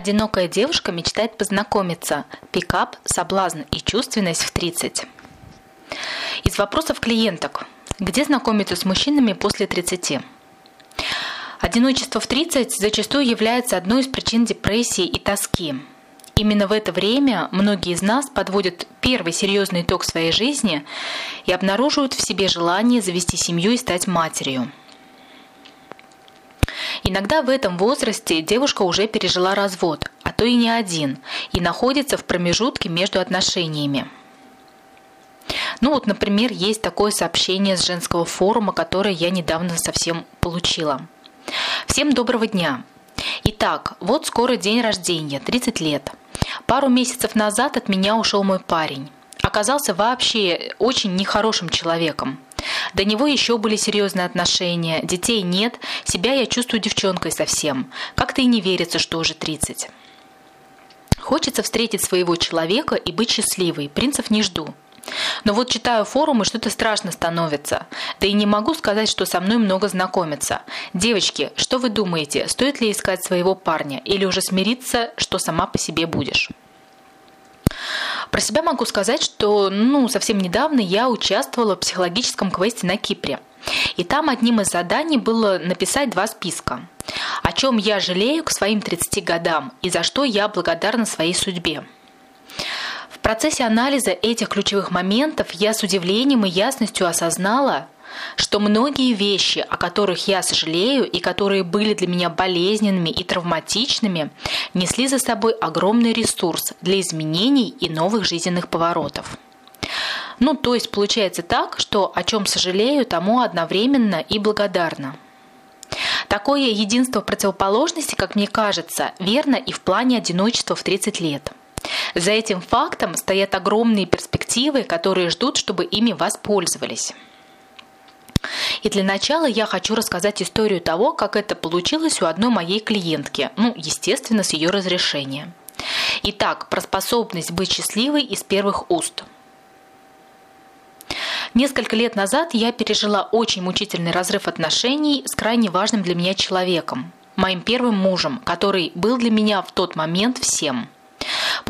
Одинокая девушка мечтает познакомиться. Пикап, соблазн и чувственность в 30. Из вопросов клиенток. Где знакомиться с мужчинами после 30? Одиночество в 30 зачастую является одной из причин депрессии и тоски. Именно в это время многие из нас подводят первый серьезный итог своей жизни и обнаруживают в себе желание завести семью и стать матерью. Иногда в этом возрасте девушка уже пережила развод, а то и не один, и находится в промежутке между отношениями. Ну вот, например, есть такое сообщение с женского форума, которое я недавно совсем получила. Всем доброго дня! Итак, вот скоро день рождения, 30 лет. Пару месяцев назад от меня ушел мой парень. Оказался вообще очень нехорошим человеком. До него еще были серьезные отношения, детей нет, себя я чувствую девчонкой совсем. Как-то и не верится, что уже 30. Хочется встретить своего человека и быть счастливой, принцев не жду. Но вот читаю форумы, что-то страшно становится. Да и не могу сказать, что со мной много знакомятся. Девочки, что вы думаете, стоит ли искать своего парня или уже смириться, что сама по себе будешь? Про себя могу сказать, что ну, совсем недавно я участвовала в психологическом квесте на Кипре. И там одним из заданий было написать два списка. О чем я жалею к своим 30 годам и за что я благодарна своей судьбе. В процессе анализа этих ключевых моментов я с удивлением и ясностью осознала – что многие вещи, о которых я сожалею и которые были для меня болезненными и травматичными, несли за собой огромный ресурс для изменений и новых жизненных поворотов. Ну, то есть получается так, что о чем сожалею, тому одновременно и благодарна. Такое единство противоположности, как мне кажется, верно и в плане одиночества в 30 лет. За этим фактом стоят огромные перспективы, которые ждут, чтобы ими воспользовались. И для начала я хочу рассказать историю того, как это получилось у одной моей клиентки, ну, естественно, с ее разрешения. Итак, про способность быть счастливой из первых уст. Несколько лет назад я пережила очень мучительный разрыв отношений с крайне важным для меня человеком, моим первым мужем, который был для меня в тот момент всем –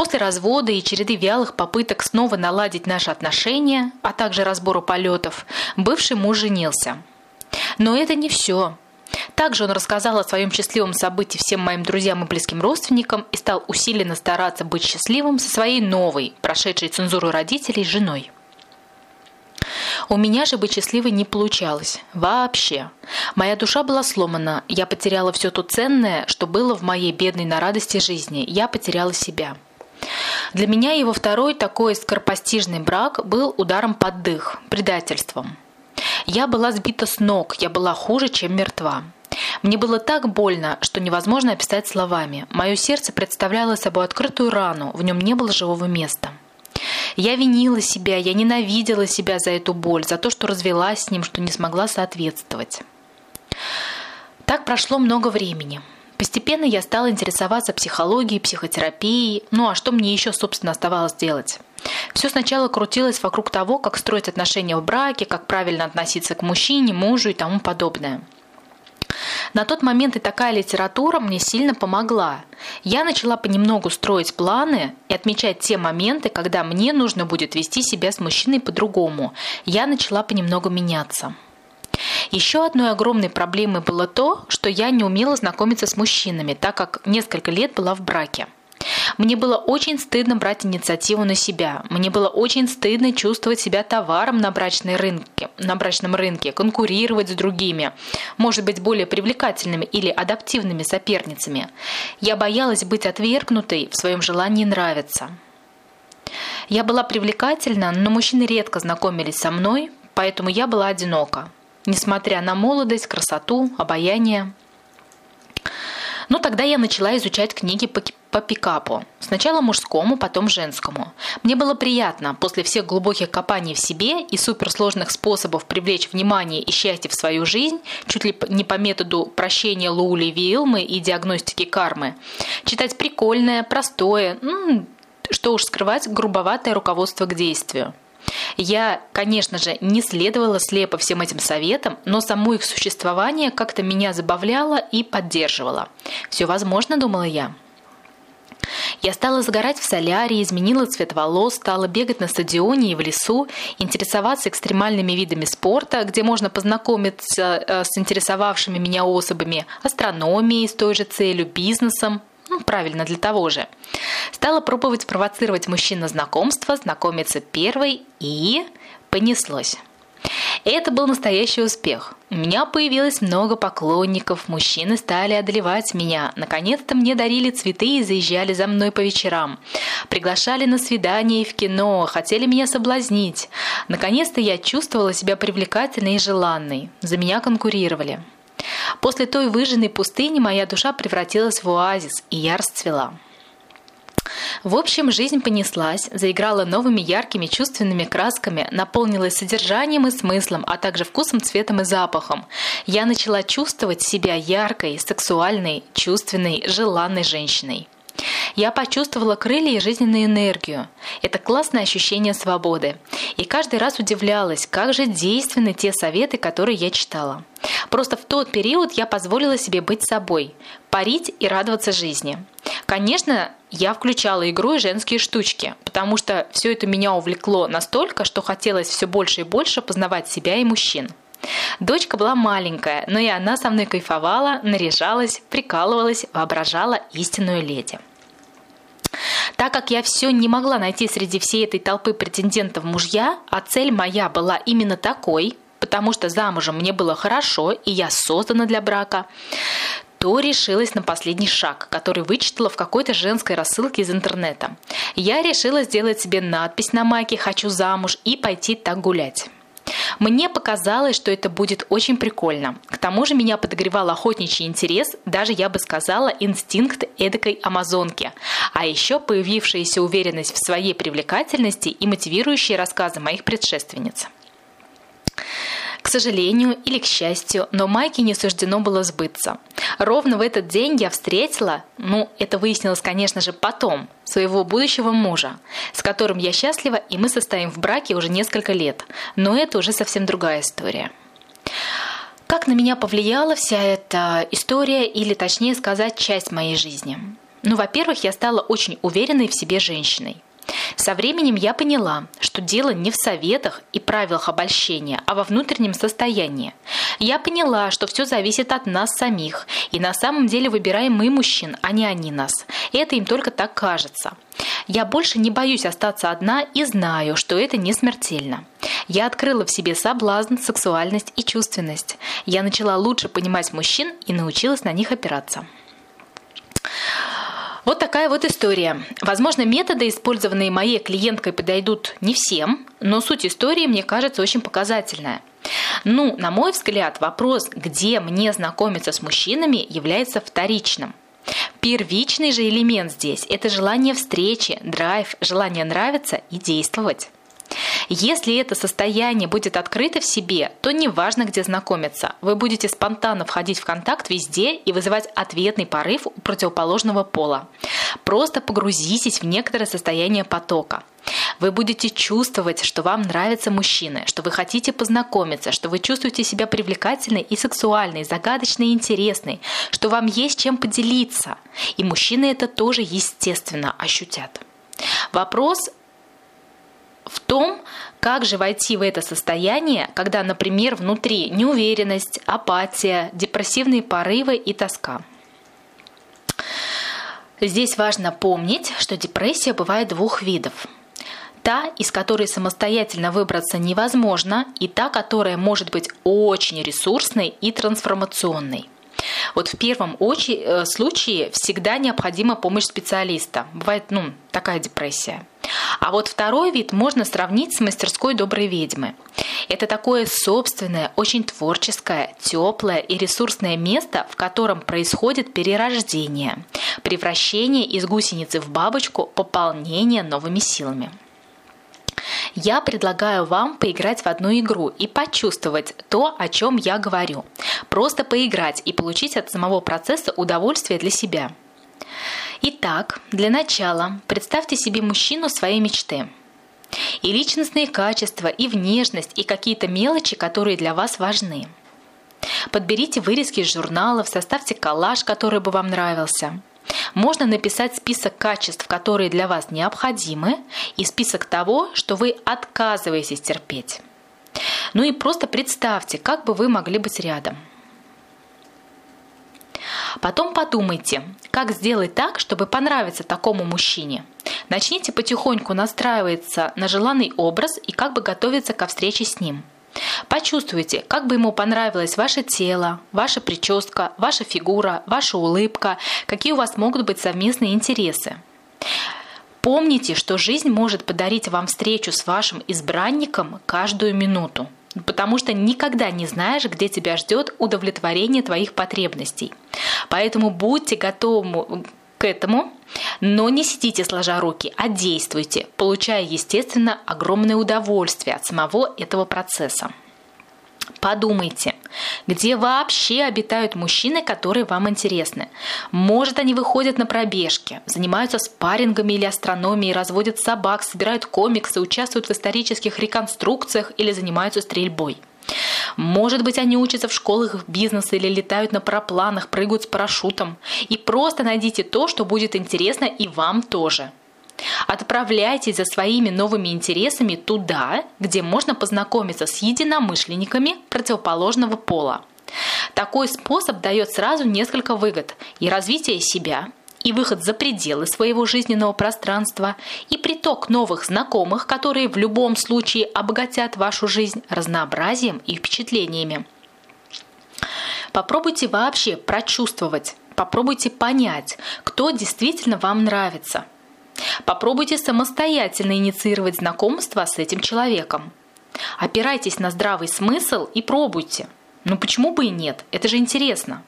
После развода и череды вялых попыток снова наладить наши отношения, а также разбору полетов, бывший муж женился. Но это не все. Также он рассказал о своем счастливом событии всем моим друзьям и близким родственникам и стал усиленно стараться быть счастливым со своей новой, прошедшей цензуру родителей, женой. У меня же быть счастливой не получалось. Вообще. Моя душа была сломана. Я потеряла все то ценное, что было в моей бедной на радости жизни. Я потеряла себя. Для меня его второй такой скоропостижный брак был ударом под дых, предательством. Я была сбита с ног, я была хуже, чем мертва. Мне было так больно, что невозможно описать словами. Мое сердце представляло собой открытую рану, в нем не было живого места. Я винила себя, я ненавидела себя за эту боль, за то, что развелась с ним, что не смогла соответствовать. Так прошло много времени. Постепенно я стала интересоваться психологией, психотерапией. Ну а что мне еще, собственно, оставалось делать? Все сначала крутилось вокруг того, как строить отношения в браке, как правильно относиться к мужчине, мужу и тому подобное. На тот момент и такая литература мне сильно помогла. Я начала понемногу строить планы и отмечать те моменты, когда мне нужно будет вести себя с мужчиной по-другому. Я начала понемногу меняться. Еще одной огромной проблемой было то, что я не умела знакомиться с мужчинами, так как несколько лет была в браке. Мне было очень стыдно брать инициативу на себя. Мне было очень стыдно чувствовать себя товаром на, брачной рынке, на брачном рынке, конкурировать с другими, может быть, более привлекательными или адаптивными соперницами. Я боялась быть отвергнутой в своем желании нравиться. Я была привлекательна, но мужчины редко знакомились со мной, поэтому я была одинока несмотря на молодость, красоту, обаяние. Ну, тогда я начала изучать книги по, по пикапу. Сначала мужскому, потом женскому. Мне было приятно после всех глубоких копаний в себе и суперсложных способов привлечь внимание и счастье в свою жизнь, чуть ли не по методу прощения Лули Вилмы и диагностики кармы, читать прикольное, простое, что уж скрывать, грубоватое руководство к действию. Я, конечно же, не следовала слепо всем этим советам, но само их существование как-то меня забавляло и поддерживало. Все возможно, думала я. Я стала загорать в солярии, изменила цвет волос, стала бегать на стадионе и в лесу, интересоваться экстремальными видами спорта, где можно познакомиться э, с интересовавшими меня особами, астрономией с той же целью, бизнесом, правильно, для того же. Стала пробовать провоцировать мужчин на знакомство, знакомиться первой и понеслось. Это был настоящий успех. У меня появилось много поклонников, мужчины стали одолевать меня. Наконец-то мне дарили цветы и заезжали за мной по вечерам. Приглашали на свидания и в кино, хотели меня соблазнить. Наконец-то я чувствовала себя привлекательной и желанной. За меня конкурировали. После той выжженной пустыни моя душа превратилась в оазис, и я расцвела. В общем, жизнь понеслась, заиграла новыми яркими чувственными красками, наполнилась содержанием и смыслом, а также вкусом, цветом и запахом. Я начала чувствовать себя яркой, сексуальной, чувственной, желанной женщиной. Я почувствовала крылья и жизненную энергию. Это классное ощущение свободы. И каждый раз удивлялась, как же действенны те советы, которые я читала. Просто в тот период я позволила себе быть собой, парить и радоваться жизни. Конечно, я включала игру и женские штучки, потому что все это меня увлекло настолько, что хотелось все больше и больше познавать себя и мужчин. Дочка была маленькая, но и она со мной кайфовала, наряжалась, прикалывалась, воображала истинную леди. Так как я все не могла найти среди всей этой толпы претендентов мужья, а цель моя была именно такой, потому что замужем мне было хорошо, и я создана для брака, то решилась на последний шаг, который вычитала в какой-то женской рассылке из интернета. Я решила сделать себе надпись на майке «Хочу замуж» и пойти так гулять. Мне показалось, что это будет очень прикольно. К тому же меня подогревал охотничий интерес, даже я бы сказала инстинкт эдакой амазонки. А еще появившаяся уверенность в своей привлекательности и мотивирующие рассказы моих предшественниц. К сожалению или к счастью, но Майке не суждено было сбыться. Ровно в этот день я встретила, ну, это выяснилось, конечно же, потом, своего будущего мужа, с которым я счастлива, и мы состоим в браке уже несколько лет. Но это уже совсем другая история. Как на меня повлияла вся эта история, или точнее сказать, часть моей жизни? Ну, во-первых, я стала очень уверенной в себе женщиной. Со временем я поняла, что дело не в советах и правилах обольщения, а во внутреннем состоянии. Я поняла, что все зависит от нас самих, и на самом деле выбираем мы мужчин, а не они нас. И это им только так кажется. Я больше не боюсь остаться одна и знаю, что это не смертельно. Я открыла в себе соблазн, сексуальность и чувственность. Я начала лучше понимать мужчин и научилась на них опираться. Вот такая вот история. Возможно, методы, использованные моей клиенткой, подойдут не всем, но суть истории, мне кажется, очень показательная. Ну, на мой взгляд, вопрос, где мне знакомиться с мужчинами, является вторичным. Первичный же элемент здесь – это желание встречи, драйв, желание нравиться и действовать. Если это состояние будет открыто в себе, то неважно, где знакомиться. Вы будете спонтанно входить в контакт везде и вызывать ответный порыв у противоположного пола. Просто погрузитесь в некоторое состояние потока. Вы будете чувствовать, что вам нравятся мужчины, что вы хотите познакомиться, что вы чувствуете себя привлекательной и сексуальной, загадочной и интересной, что вам есть чем поделиться. И мужчины это тоже естественно ощутят. Вопрос том, как же войти в это состояние, когда, например, внутри неуверенность, апатия, депрессивные порывы и тоска. Здесь важно помнить, что депрессия бывает двух видов. Та, из которой самостоятельно выбраться невозможно, и та, которая может быть очень ресурсной и трансформационной. Вот в первом э, случае всегда необходима помощь специалиста. Бывает, ну, такая депрессия. А вот второй вид можно сравнить с мастерской доброй ведьмы. Это такое собственное, очень творческое, теплое и ресурсное место, в котором происходит перерождение, превращение из гусеницы в бабочку, пополнение новыми силами. Я предлагаю вам поиграть в одну игру и почувствовать то, о чем я говорю. Просто поиграть и получить от самого процесса удовольствие для себя. Итак, для начала представьте себе мужчину своей мечты. И личностные качества, и внешность, и какие-то мелочи, которые для вас важны. Подберите вырезки из журналов, составьте коллаж, который бы вам нравился. Можно написать список качеств, которые для вас необходимы, и список того, что вы отказываетесь терпеть. Ну и просто представьте, как бы вы могли быть рядом. Потом подумайте, как сделать так, чтобы понравиться такому мужчине. Начните потихоньку настраиваться на желанный образ и как бы готовиться ко встрече с ним. Почувствуйте, как бы ему понравилось ваше тело, ваша прическа, ваша фигура, ваша улыбка, какие у вас могут быть совместные интересы. Помните, что жизнь может подарить вам встречу с вашим избранником каждую минуту, потому что никогда не знаешь, где тебя ждет удовлетворение твоих потребностей. Поэтому будьте готовы к этому, но не сидите сложа руки, а действуйте, получая, естественно, огромное удовольствие от самого этого процесса. Подумайте, где вообще обитают мужчины, которые вам интересны. Может, они выходят на пробежки, занимаются спаррингами или астрономией, разводят собак, собирают комиксы, участвуют в исторических реконструкциях или занимаются стрельбой. Может быть, они учатся в школах бизнеса или летают на парапланах, прыгают с парашютом. И просто найдите то, что будет интересно и вам тоже. Отправляйтесь за своими новыми интересами туда, где можно познакомиться с единомышленниками противоположного пола. Такой способ дает сразу несколько выгод и развитие себя, и выход за пределы своего жизненного пространства, и приток новых знакомых, которые в любом случае обогатят вашу жизнь разнообразием и впечатлениями. Попробуйте вообще прочувствовать, попробуйте понять, кто действительно вам нравится. Попробуйте самостоятельно инициировать знакомство с этим человеком. Опирайтесь на здравый смысл и пробуйте. Ну почему бы и нет? Это же интересно.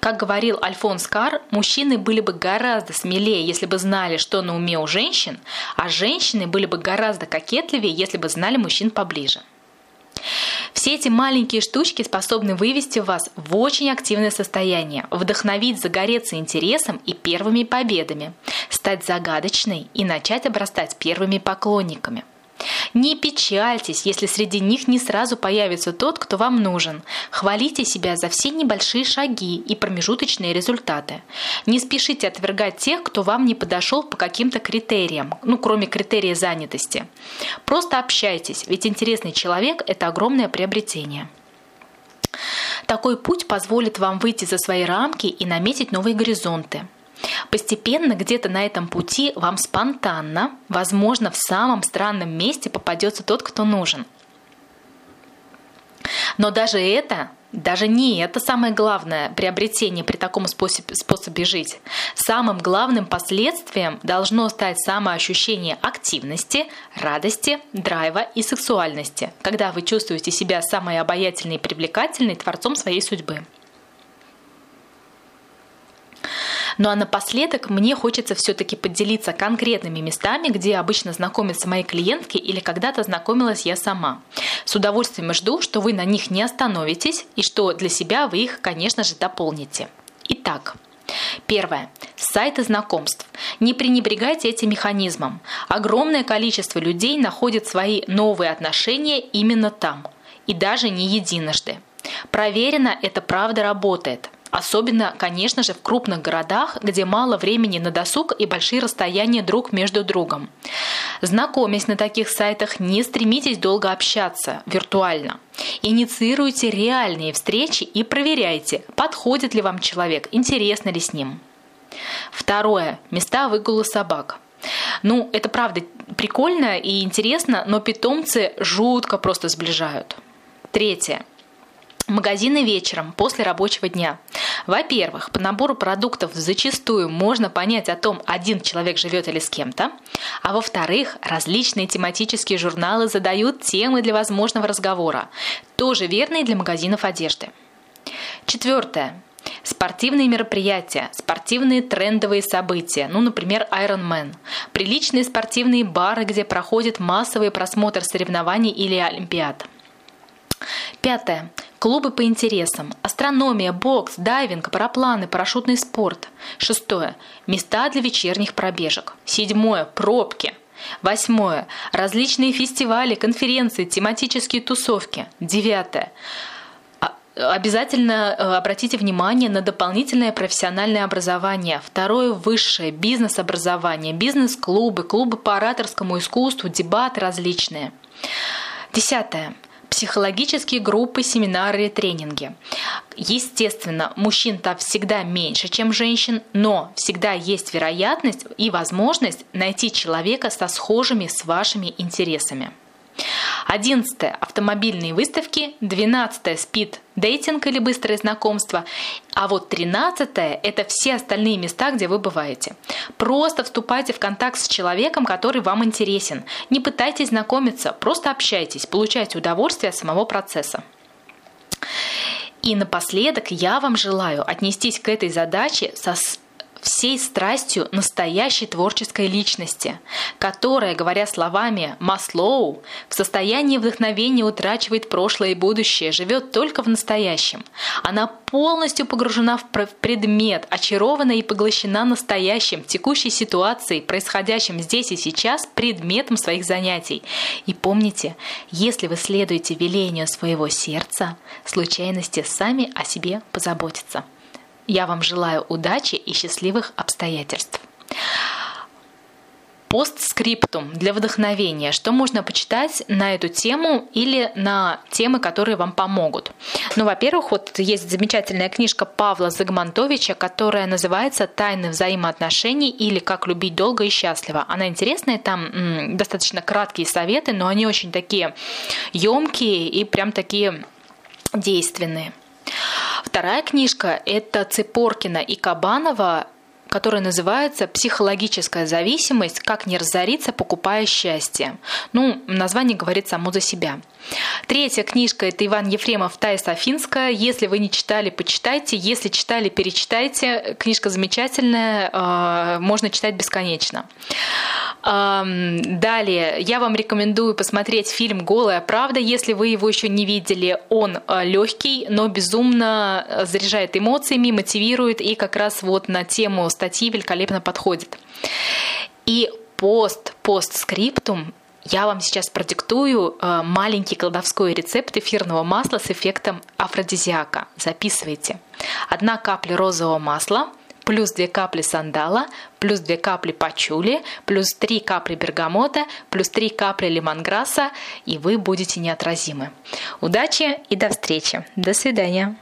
Как говорил Альфонс Кар, мужчины были бы гораздо смелее, если бы знали, что на уме у женщин, а женщины были бы гораздо кокетливее, если бы знали мужчин поближе. Все эти маленькие штучки способны вывести вас в очень активное состояние, вдохновить загореться интересом и первыми победами, стать загадочной и начать обрастать первыми поклонниками. Не печальтесь, если среди них не сразу появится тот, кто вам нужен. Хвалите себя за все небольшие шаги и промежуточные результаты. Не спешите отвергать тех, кто вам не подошел по каким-то критериям, ну, кроме критерия занятости. Просто общайтесь, ведь интересный человек – это огромное приобретение. Такой путь позволит вам выйти за свои рамки и наметить новые горизонты. Постепенно где-то на этом пути вам спонтанно, возможно, в самом странном месте попадется тот, кто нужен. Но даже это даже не это самое главное приобретение при таком способе, способе жить. Самым главным последствием должно стать самоощущение активности, радости, драйва и сексуальности, когда вы чувствуете себя самой обаятельной и привлекательной творцом своей судьбы. Ну а напоследок мне хочется все-таки поделиться конкретными местами, где обычно знакомятся мои клиентки или когда-то знакомилась я сама. С удовольствием жду, что вы на них не остановитесь и что для себя вы их, конечно же, дополните. Итак, Первое. Сайты знакомств. Не пренебрегайте этим механизмом. Огромное количество людей находит свои новые отношения именно там. И даже не единожды. Проверено, это правда работает. Особенно, конечно же, в крупных городах, где мало времени на досуг и большие расстояния друг между другом. Знакомясь на таких сайтах, не стремитесь долго общаться виртуально. Инициируйте реальные встречи и проверяйте, подходит ли вам человек, интересно ли с ним. Второе. Места выгула собак. Ну, это правда прикольно и интересно, но питомцы жутко просто сближают. Третье. Магазины вечером, после рабочего дня. Во-первых, по набору продуктов зачастую можно понять о том, один человек живет или с кем-то. А во-вторых, различные тематические журналы задают темы для возможного разговора, тоже верные для магазинов одежды. Четвертое. Спортивные мероприятия, спортивные трендовые события, ну, например, Ironman, приличные спортивные бары, где проходит массовый просмотр соревнований или олимпиад. Пятое. Клубы по интересам. Астрономия, бокс, дайвинг, парапланы, парашютный спорт. Шестое. Места для вечерних пробежек. Седьмое. Пробки. Восьмое. Различные фестивали, конференции, тематические тусовки. Девятое. А, Обязательно э, обратите внимание на дополнительное профессиональное образование. Второе – высшее бизнес-образование, бизнес-клубы, клубы по ораторскому искусству, дебаты различные. Десятое психологические группы, семинары тренинги. Естественно, мужчин там всегда меньше, чем женщин, но всегда есть вероятность и возможность найти человека со схожими с вашими интересами. 11 автомобильные выставки, 12 спид дейтинг или быстрое знакомство, а вот 13 это все остальные места, где вы бываете. Просто вступайте в контакт с человеком, который вам интересен. Не пытайтесь знакомиться, просто общайтесь, получайте удовольствие от самого процесса. И напоследок я вам желаю отнестись к этой задаче со всей страстью настоящей творческой личности, которая, говоря словами Маслоу, в состоянии вдохновения утрачивает прошлое и будущее, живет только в настоящем. Она полностью погружена в предмет, очарована и поглощена настоящим, текущей ситуацией, происходящим здесь и сейчас, предметом своих занятий. И помните, если вы следуете велению своего сердца, случайности сами о себе позаботятся. Я вам желаю удачи и счастливых обстоятельств. Постскриптум для вдохновения. Что можно почитать на эту тему или на темы, которые вам помогут? Ну, во-первых, вот есть замечательная книжка Павла Загмантовича, которая называется «Тайны взаимоотношений» или «Как любить долго и счастливо». Она интересная, там м, достаточно краткие советы, но они очень такие емкие и прям такие действенные. Вторая книжка – это Цепоркина и Кабанова которая называется «Психологическая зависимость. Как не разориться, покупая счастье». Ну, название говорит само за себя. Третья книжка – это Иван Ефремов «Тая Софинская». Если вы не читали, почитайте. Если читали, перечитайте. Книжка замечательная, э, можно читать бесконечно. Далее, я вам рекомендую посмотреть фильм «Голая правда», если вы его еще не видели. Он э, легкий, но безумно заряжает эмоциями, мотивирует и как раз вот на тему статьи великолепно подходит. И пост, постскриптум я вам сейчас продиктую э, маленький кладовской рецепт эфирного масла с эффектом афродизиака. Записывайте. Одна капля розового масла – плюс 2 капли сандала, плюс 2 капли пачули, плюс 3 капли бергамота, плюс 3 капли лимонграсса, и вы будете неотразимы. Удачи и до встречи. До свидания.